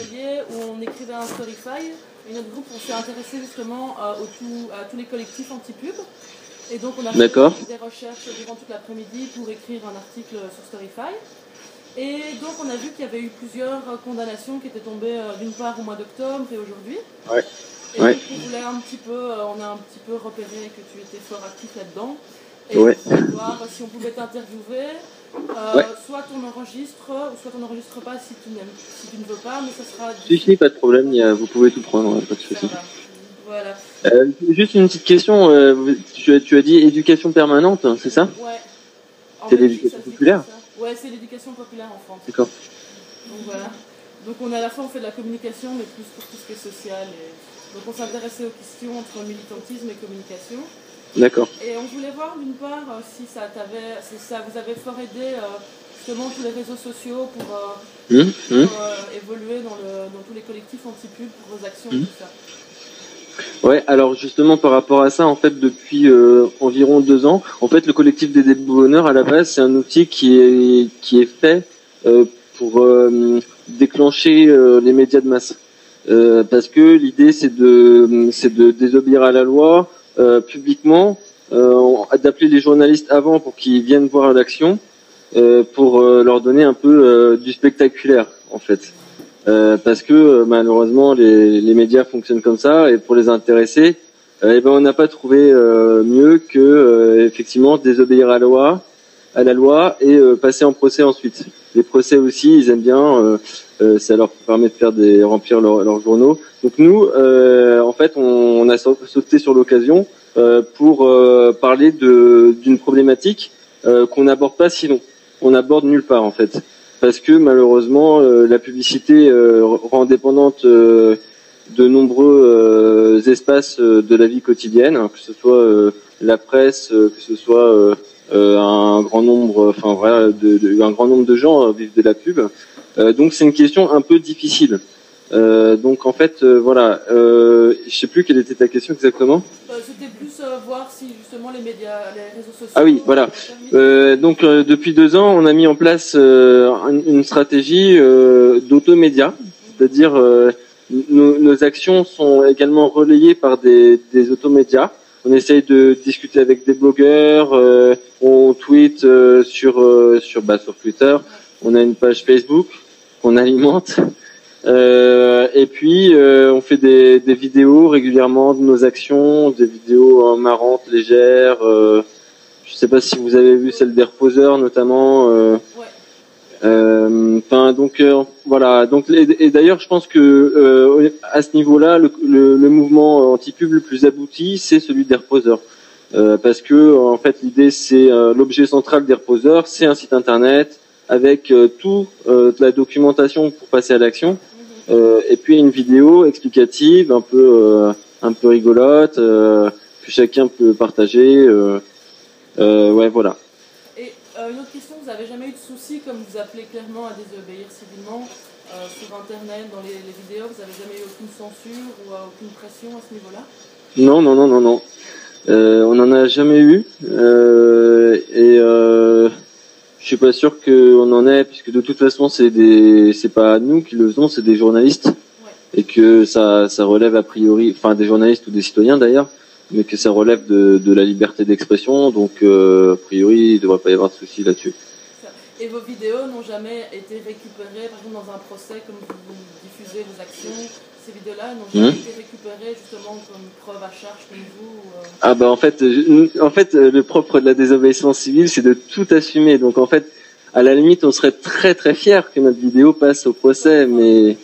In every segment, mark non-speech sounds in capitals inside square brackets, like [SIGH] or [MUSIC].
atelier où on écrivait un storyfy. Et notre groupe, on s'est intéressé justement euh, au tout- à tous les collectifs anti-pub. Et donc, on a fait des recherches durant toute l'après-midi pour écrire un article sur Storyfy. Et donc, on a vu qu'il y avait eu plusieurs euh, condamnations qui étaient tombées euh, d'une part au mois d'octobre et aujourd'hui. Ouais. Et Ouais. donc, on voulait un petit peu, on a un petit peu repéré que tu étais fort actif là-dedans. Et Ouais. on voulait voir si on pouvait t'interviewer. Euh, Ouais. Soit on enregistre, soit on n'enregistre pas si tu, si tu ne veux pas, mais ça sera. Si, si, pas de problème, il y a- vous pouvez tout prendre, pas de souci. Voilà. Euh, juste une petite question, euh, tu, as- tu as dit éducation permanente, hein, c'est ça Ouais. C'est l'éducation populaire. Ouais, c'est l'éducation populaire en France. D'accord. Donc voilà. Donc on a à la fois on fait de la communication, mais plus pour tout ce qui est social. Et... Donc on s'intéressait aux questions entre militantisme et communication. D'accord. Et on voulait voir d'une part euh, si ça t'avait, si ça vous avait fort aidé euh, justement tous les réseaux sociaux pour, euh, Hum, hum. euh, évoluer dans, le, dans tous les collectifs anti-pub pour vos actions et tout ça. Ouais, alors justement par rapport à ça, en fait, depuis euh, environ deux ans, en fait, le collectif des déboneurs à la base, c'est un outil qui est qui est fait pour déclencher les médias de masse, parce que l'idée c'est de c'est de désobéir à la loi publiquement, euh, d'appeler les journalistes avant pour qu'ils viennent voir l'action, euh, pour euh, leur donner un peu euh, du spectaculaire, en fait. Euh, parce que euh, malheureusement les, les médias fonctionnent comme ça et pour les intéresser, euh, eh ben on n'a pas trouvé euh, mieux que euh, effectivement désobéir à la loi, à la loi et euh, passer en procès ensuite. Les procès aussi, ils aiment bien, euh, euh, ça leur permet de faire des remplir leurs leurs journaux. Donc nous, en fait, on, on a sau- sauté sur l'occasion pour parler d'une problématique qu'on n'aborde pas sinon, on aborde nulle part en fait parce que malheureusement la publicité rend dépendante de nombreux euh, espaces de la vie quotidienne, hein, que ce soit euh, la presse, que ce soit un grand nombre, enfin voilà, de, de- un grand nombre de gens euh, vivent de la pub. Euh, donc c'est une question un peu difficile. Euh, donc en fait, euh, voilà, euh, je sais plus quelle était ta question exactement. Euh, C'était plus euh, voir si justement les médias, les réseaux sociaux. Ah oui, voilà. Euh, donc euh, depuis deux ans, on a mis en place euh, un- une stratégie euh, d'automédia, c'est-à-dire euh, nos, nos actions sont également relayées par des, des automédias. On essaye de discuter avec des blogueurs, euh, on tweet euh, sur euh, sur bah, sur Twitter. On a une page Facebook qu'on alimente. Euh, et puis on fait des, des vidéos régulièrement de nos actions, des vidéos euh, marrantes, légères. je sais pas si vous avez vu celle des reposeurs notamment. Euh, Enfin donc euh, voilà. Donc et, d'ailleurs je pense que euh, à ce niveau-là le, le, le mouvement anti-pub le plus abouti c'est celui des reposeurs. Euh, parce que en fait l'idée c'est euh, l'objet central des reposeurs c'est un site internet avec euh, tout la documentation pour passer à l'action et puis une vidéo explicative un peu un peu rigolote que chacun peut partager ouais voilà euh, une autre question, vous avez jamais eu de soucis comme vous appelez clairement à désobéir civilement euh, sur Internet, dans les, les vidéos, vous avez jamais eu aucune censure ou euh, aucune pression à ce niveau-là? Non non non non non. On en a jamais eu et je suis pas sûr qu'on en ait puisque de toute façon c'est des c'est pas nous qui le faisons c'est des journalistes. Et que ça ça relève a priori enfin des journalistes ou des citoyens d'ailleurs mais que ça relève de, de la liberté d'expression donc euh, a priori il devrait pas y avoir de souci là-dessus. Et vos vidéos n'ont jamais été récupérées, par exemple dans un procès, comme vous, diffusez vos actions, ces vidéos-là n'ont jamais Mhm. été récupérées justement comme preuve à charge comme vous euh, Ah bah en fait, en fait, euh, le propre de la désobéissance civile, c'est de tout assumer. Donc en fait, à la limite, on serait très très fier que notre vidéo passe au procès, mais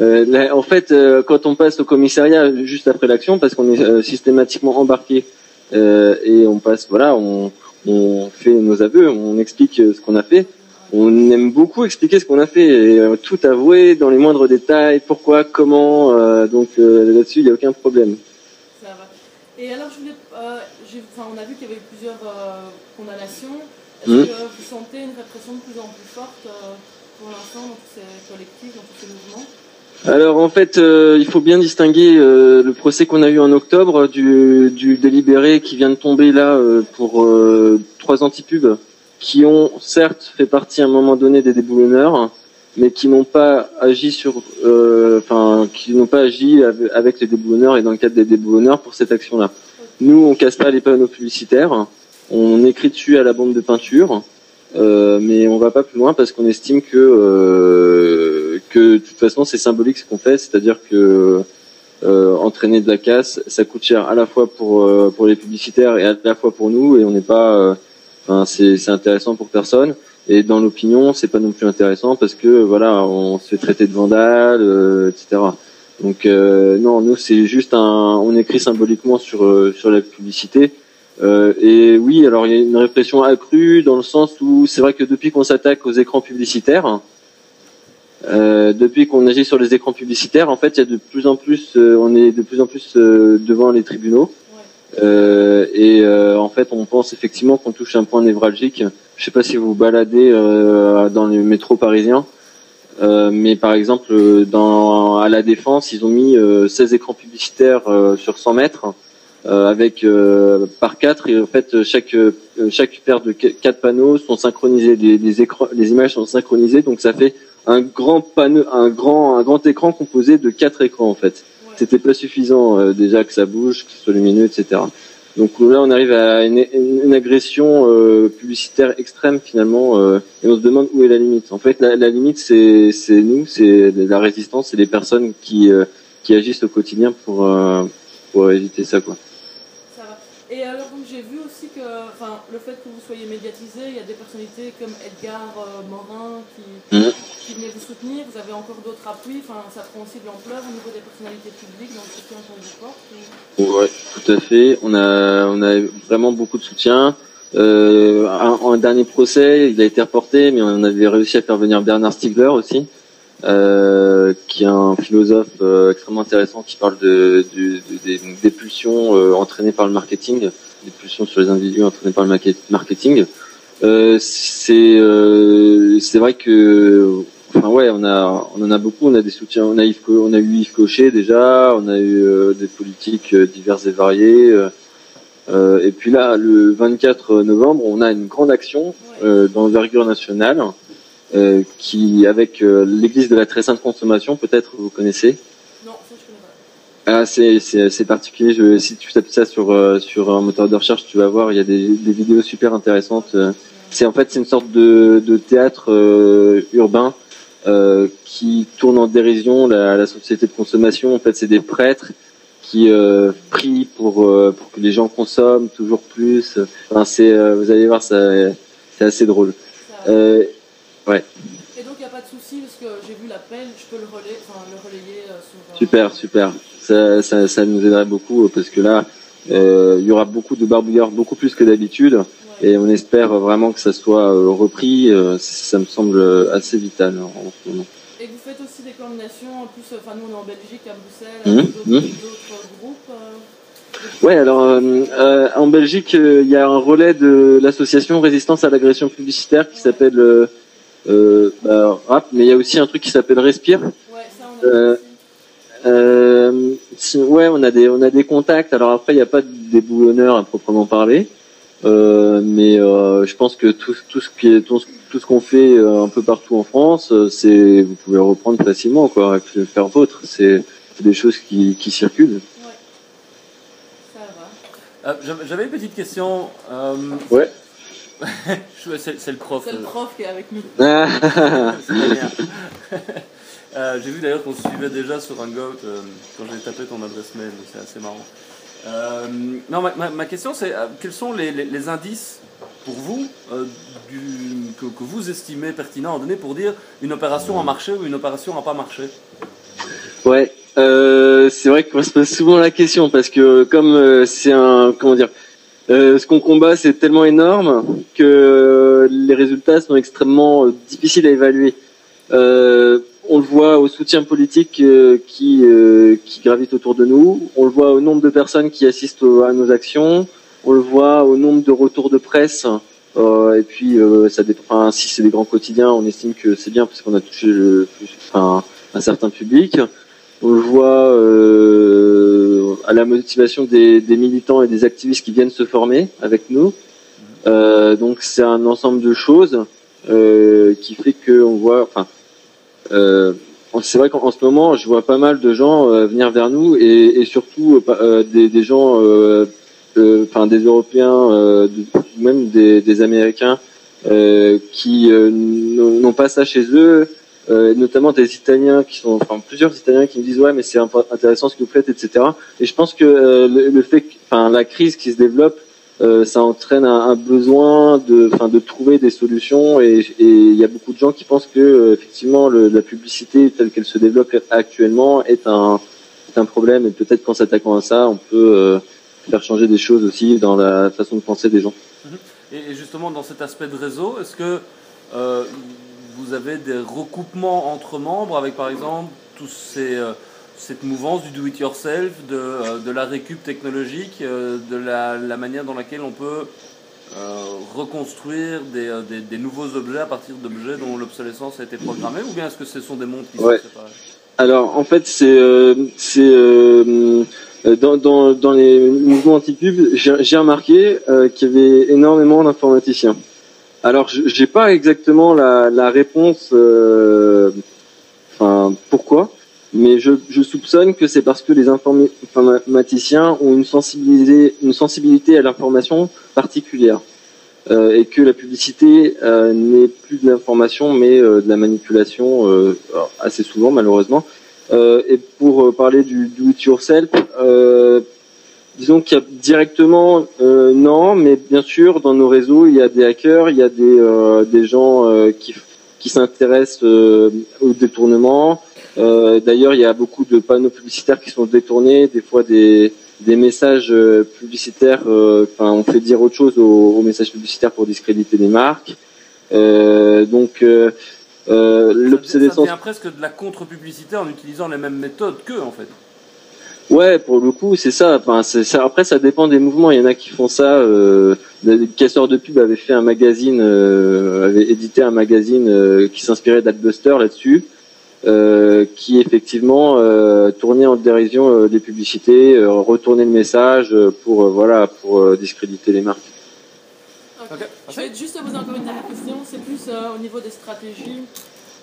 euh, en fait, euh, quand on passe au commissariat juste après l'action, parce qu'on est euh, systématiquement embarqué et on passe, voilà, on, on fait nos aveux, on explique ce qu'on a fait. On aime beaucoup expliquer ce qu'on a fait et tout avouer dans les moindres détails, pourquoi, comment. donc là-dessus, il n'y a aucun problème. Ça va. Et alors, je voulais, j'ai- enfin, on a vu qu'il y avait eu plusieurs condamnations. Est-ce Mhm. que vous sentez une répression de plus en plus forte pour l'instant dans tous ces collectifs, dans tous ces mouvements? Alors en fait, euh, il faut bien distinguer euh, le procès qu'on a eu en octobre du, du délibéré qui vient de tomber là euh, pour euh, trois antipubes qui ont certes fait partie à un moment donné des déboulonneurs, mais qui n'ont pas agi sur, euh, enfin, qui n'ont pas agi avec les déboulonneurs et dans le cadre des déboulonneurs pour cette action-là. Nous, on casse pas les panneaux publicitaires, on écrit dessus à la bande de peinture, euh, mais on va pas plus loin parce qu'on estime que que de toute façon c'est symbolique ce qu'on fait, c'est-à-dire que euh, entraîner de la casse, ça coûte cher à la fois pour pour les publicitaires et à la fois pour nous, et on n'est pas, enfin c'est c'est intéressant pour personne. Et dans l'opinion, c'est pas non plus intéressant parce que voilà, on se fait traiter de vandale, etc. Donc non, nous c'est juste un, on écrit symboliquement sur sur la publicité euh, et oui, alors il y a une répression accrue dans le sens où c'est vrai que depuis qu'on s'attaque aux écrans publicitaires, euh, depuis qu'on agit sur les écrans publicitaires, en fait, il y a de plus en plus, euh, on est de plus en plus euh, devant les tribunaux. Euh, et en fait, on pense effectivement qu'on touche un point névralgique. Je sais pas si vous baladez dans le métro parisien, mais par exemple, dans à la Défense, ils ont mis 16 écrans publicitaires sur 100 mètres. Euh, avec euh, par quatre et en fait chaque euh, chaque paire de quatre panneaux sont synchronisés, les, les, écrans, les images sont synchronisées, donc ça fait un grand panneau, un grand un grand écran composé de quatre écrans en fait. C'était pas suffisant déjà que ça bouge, que ce soit lumineux, etc. Donc là, on arrive à une, une, agression euh, publicitaire extrême finalement, euh, et on se demande où est la limite. En fait, la, la limite, c'est nous, c'est la résistance, c'est les personnes qui euh, qui agissent au quotidien pour pour éviter ça, quoi. Et alors, j'ai vu aussi que enfin, le fait que vous soyez médiatisé, il y a des personnalités comme Edgar euh, Morin qui, mmh. Qui venaient vous soutenir. Vous avez encore d'autres appuis. Enfin, ça prend aussi de l'ampleur au niveau des personnalités publiques dans le soutien qu'on vous porte. Oui, tout à fait. On a, on a vraiment beaucoup de soutien. Euh, un, un, dernier procès, il a été reporté, mais on avait réussi à faire venir Bernard Stiegler aussi. Euh, qui est un philosophe euh, extrêmement intéressant qui parle de, de, de des, pulsions euh, entraînées par le marketing, des pulsions sur les individus entraînées par le marketing. c'est c'est vrai que enfin ouais on a on en a beaucoup on a des soutiens on a Yves, on a eu Yves Cochet déjà on a eu des politiques diverses et variées et puis là le 24 novembre on a une grande action d'envergure nationale euh, qui avec euh, l'Église de la très sainte consommation, peut-être vous connaissez. Non, ça je connais pas. Ah, c'est c'est particulier. Je, si tu tapes ça sur euh, sur un moteur de recherche, tu vas voir, il y a des, des vidéos super intéressantes. C'est en fait c'est une sorte de, de théâtre urbain qui tourne en dérision la, la, société de consommation. En fait, c'est des prêtres qui euh, prient pour pour que les gens consomment toujours plus. Enfin, c'est vous allez voir, ça c'est assez drôle. Euh, Ouais. Et donc il n'y a pas de souci parce que j'ai vu l'appel, je peux le, relayer, enfin, le relayer euh, sur. Euh, super, super. Ça, ça, ça, nous aiderait beaucoup parce que là, euh, il y aura beaucoup de barbouilleurs, beaucoup plus que d'habitude. Et on espère vraiment que ça soit repris. ça me semble assez vital en ce moment. Et vous faites aussi des coordinations, en plus, enfin nous on est en Belgique, à Bruxelles, mmh, d'autres mmh. groupes Ouais, alors euh, en Belgique, il y a un relais de l'association Résistance à l'agression publicitaire qui s'appelle euh, bah, rap, mais il y a aussi un truc qui s'appelle Respire. Ouais, ça on a euh, euh, ouais, on a des on a des contacts. Alors après, il n'y a pas de déboulonneur à proprement parler, euh, mais euh, je pense que tout tout ce qui est tout, ce qu'on fait euh, un peu partout en France, c'est vous pouvez reprendre facilement quoi, faire vôtre. C'est des choses qui qui circulent. Ouais. Ça va. J'avais une petite question. ouais. [LAUGHS] c'est le prof. C'est le prof qui est avec nous. [LAUGHS] [LAUGHS] euh, j'ai vu d'ailleurs qu'on se suivait déjà sur un Goat euh, quand j'ai tapé ton adresse mail, c'est assez marrant. Euh, non, ma, question c'est quels sont les, indices pour vous que, vous estimez pertinent à donner pour dire une opération a marché ou une opération n'a pas marché? Ouais, c'est vrai qu'on se pose souvent la question parce que comme c'est un comment dire euh, ce qu'on combat, c'est tellement énorme que les résultats sont extrêmement euh, difficiles à évaluer. Euh, on le voit au soutien politique euh, qui, euh, qui gravite autour de nous. On le voit au nombre de personnes qui assistent à nos actions. On le voit au nombre de retours de presse. et puis, ça dépend. si c'est des grands quotidiens, on estime que c'est bien parce qu'on a touché le, enfin, un certain public. On le voit euh, à la motivation des, des, militants et des activistes qui viennent se former avec nous. Euh, donc c'est un ensemble de choses euh, qui fait qu'on voit, enfin, c'est vrai qu'en ce moment, je vois pas mal de gens venir vers nous et, et surtout des, des, gens, enfin des Européens, même des, des Américains qui n'ont pas ça chez eux euh, notamment des Italiens qui sont, enfin plusieurs Italiens qui me disent ouais mais c'est intéressant ce que vous faites, etc. Et je pense que euh, le, fait, enfin la crise qui se développe, euh, ça entraîne un, un, besoin de, enfin de trouver des solutions et il y a beaucoup de gens qui pensent que euh, effectivement le, la publicité telle qu'elle se développe actuellement est un, est un problème et peut-être qu'en s'attaquant à ça, on peut faire changer des choses aussi dans la façon de penser des gens. Et justement dans cet aspect de réseau, est-ce que vous avez des recoupements entre membres avec par exemple tous ces, euh, cette mouvance du do-it-yourself, de, euh, de, la récup technologique, euh, de la, la, manière dans laquelle on peut reconstruire des, des, nouveaux objets à partir d'objets dont l'obsolescence a été programmée ou bien est-ce que ce sont des mondes qui sont Alors en fait c'est dans, dans, dans, les mouvements anti-pub, j'ai remarqué qu'il y avait énormément d'informaticiens. Alors, je n'ai pas exactement la, la réponse, euh, enfin, pourquoi, mais je, je soupçonne que c'est parce que les informaticiens ont une sensibilité, une sensibilité à l'information particulière. Euh, et que la publicité euh, n'est plus de l'information mais euh, de la manipulation euh, assez souvent malheureusement. et pour parler du do it yourself, disons qu'il y a directement euh, non, mais bien sûr dans nos réseaux il y a des hackers, il y a des euh, des gens euh, qui qui s'intéressent au détournement. D'ailleurs, il y a beaucoup de panneaux publicitaires qui sont détournés, des fois des des messages publicitaires. Enfin, on fait dire autre chose aux, aux, messages publicitaires pour discréditer des marques. donc euh, l'obsolescence. Ça vient presque de la contre-publicité en utilisant les mêmes méthodes qu'eux, en fait. Ouais, pour le coup, c'est ça. Enfin, ça. Après, ça dépend des mouvements. Il y en a qui font ça. Euh, les casseurs de pub avaient fait un magazine, euh, avait édité un magazine euh, qui s'inspirait d'Adbuster là-dessus, euh, qui effectivement euh, tournait en dérision des publicités, retournait le message pour voilà pour discréditer les marques. Je vais juste poser encore une dernière question. C'est plus au niveau des stratégies.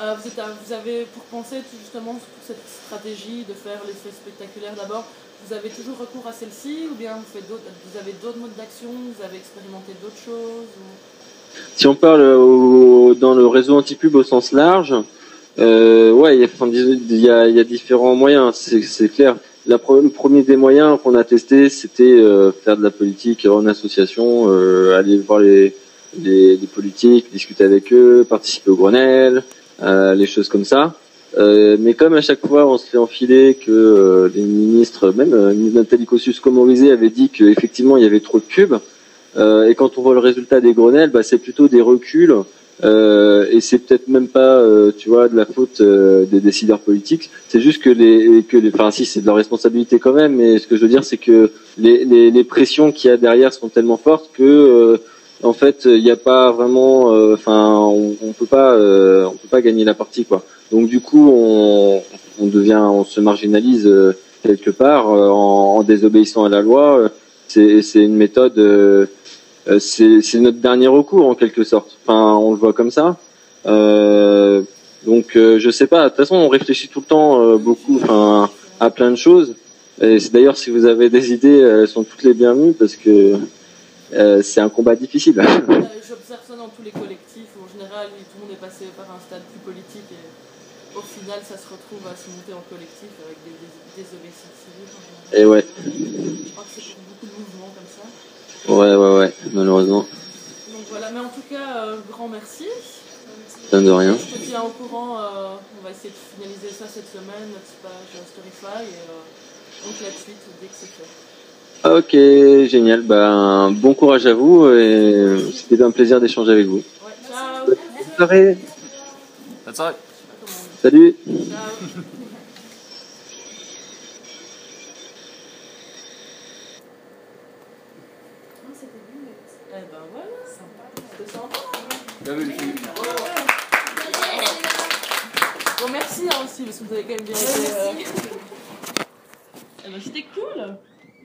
Euh, vous, êtes, vous, avez, pour penser justement pour cette stratégie de faire l'effet spectaculaire d'abord, vous avez toujours recours à celle-ci ou bien vous, faites vous avez d'autres modes d'action, vous avez expérimenté d'autres choses Si on parle au, dans le réseau anti-pub au sens large, euh, ouais, il y, a, y, a, différents moyens, c'est clair. La, le premier des moyens qu'on a testé, c'était euh, faire de la politique en association, euh, aller voir les, les, les, politiques, discuter avec eux, participer au Grenelle, euh, les choses comme ça. Euh, mais comme à chaque fois on se fait enfiler que euh, les ministres, même Nathalie Kosciusko-Morizet avait dit qu'effectivement il y avait trop de pubs, et quand on voit le résultat des Grenelles, bah, c'est plutôt des reculs. Euh, et c'est peut-être même pas, euh, tu vois, de la faute euh, des décideurs politiques. C'est juste que les, que les, enfin si, c'est de leur responsabilité quand même. Mais ce que je veux dire, c'est que les, les, les pressions qu'il y a derrière sont tellement fortes que en fait, il n'y a pas vraiment, euh, enfin, on, on, peut pas, euh, on peut pas gagner la partie, quoi. Donc du coup, on, on devient, on se marginalise euh, quelque part en, en, désobéissant à la loi. C'est une méthode, c'est notre dernier recours en quelque sorte. Enfin, on le voit comme ça. donc, je sais pas. De toute façon, on réfléchit tout le temps beaucoup, enfin, à plein de choses. Et d'ailleurs si vous avez des idées, elles sont toutes les bienvenues parce que euh, c'est un combat difficile. Euh, j'observe ça dans tous les collectifs. En général, tout le monde est passé par un stade plus politique et au final, ça se retrouve à se monter en collectif avec des, des, désobéissances civiles. Et ouais. Je crois que c'est pour beaucoup de mouvements comme ça. Ouais, ouais, ouais, malheureusement. Donc voilà, mais en tout cas, euh, grand merci. Ça de rien. Je te tiens au courant, euh, on va essayer de finaliser ça cette semaine, notre page Storyfy, et euh, donc la suite dès que c'est fait. Ok, génial. Ben, bon courage à vous et c'était un plaisir d'échanger avec vous. Ouais, ciao. Bonne soirée. Bonne soirée. Salut. Ciao. Eh ben voilà, sympa. C'était sympa. Bon, merci hein, aussi, parce que vous avez quand même bien été. Euh... Eh ben, c'était cool.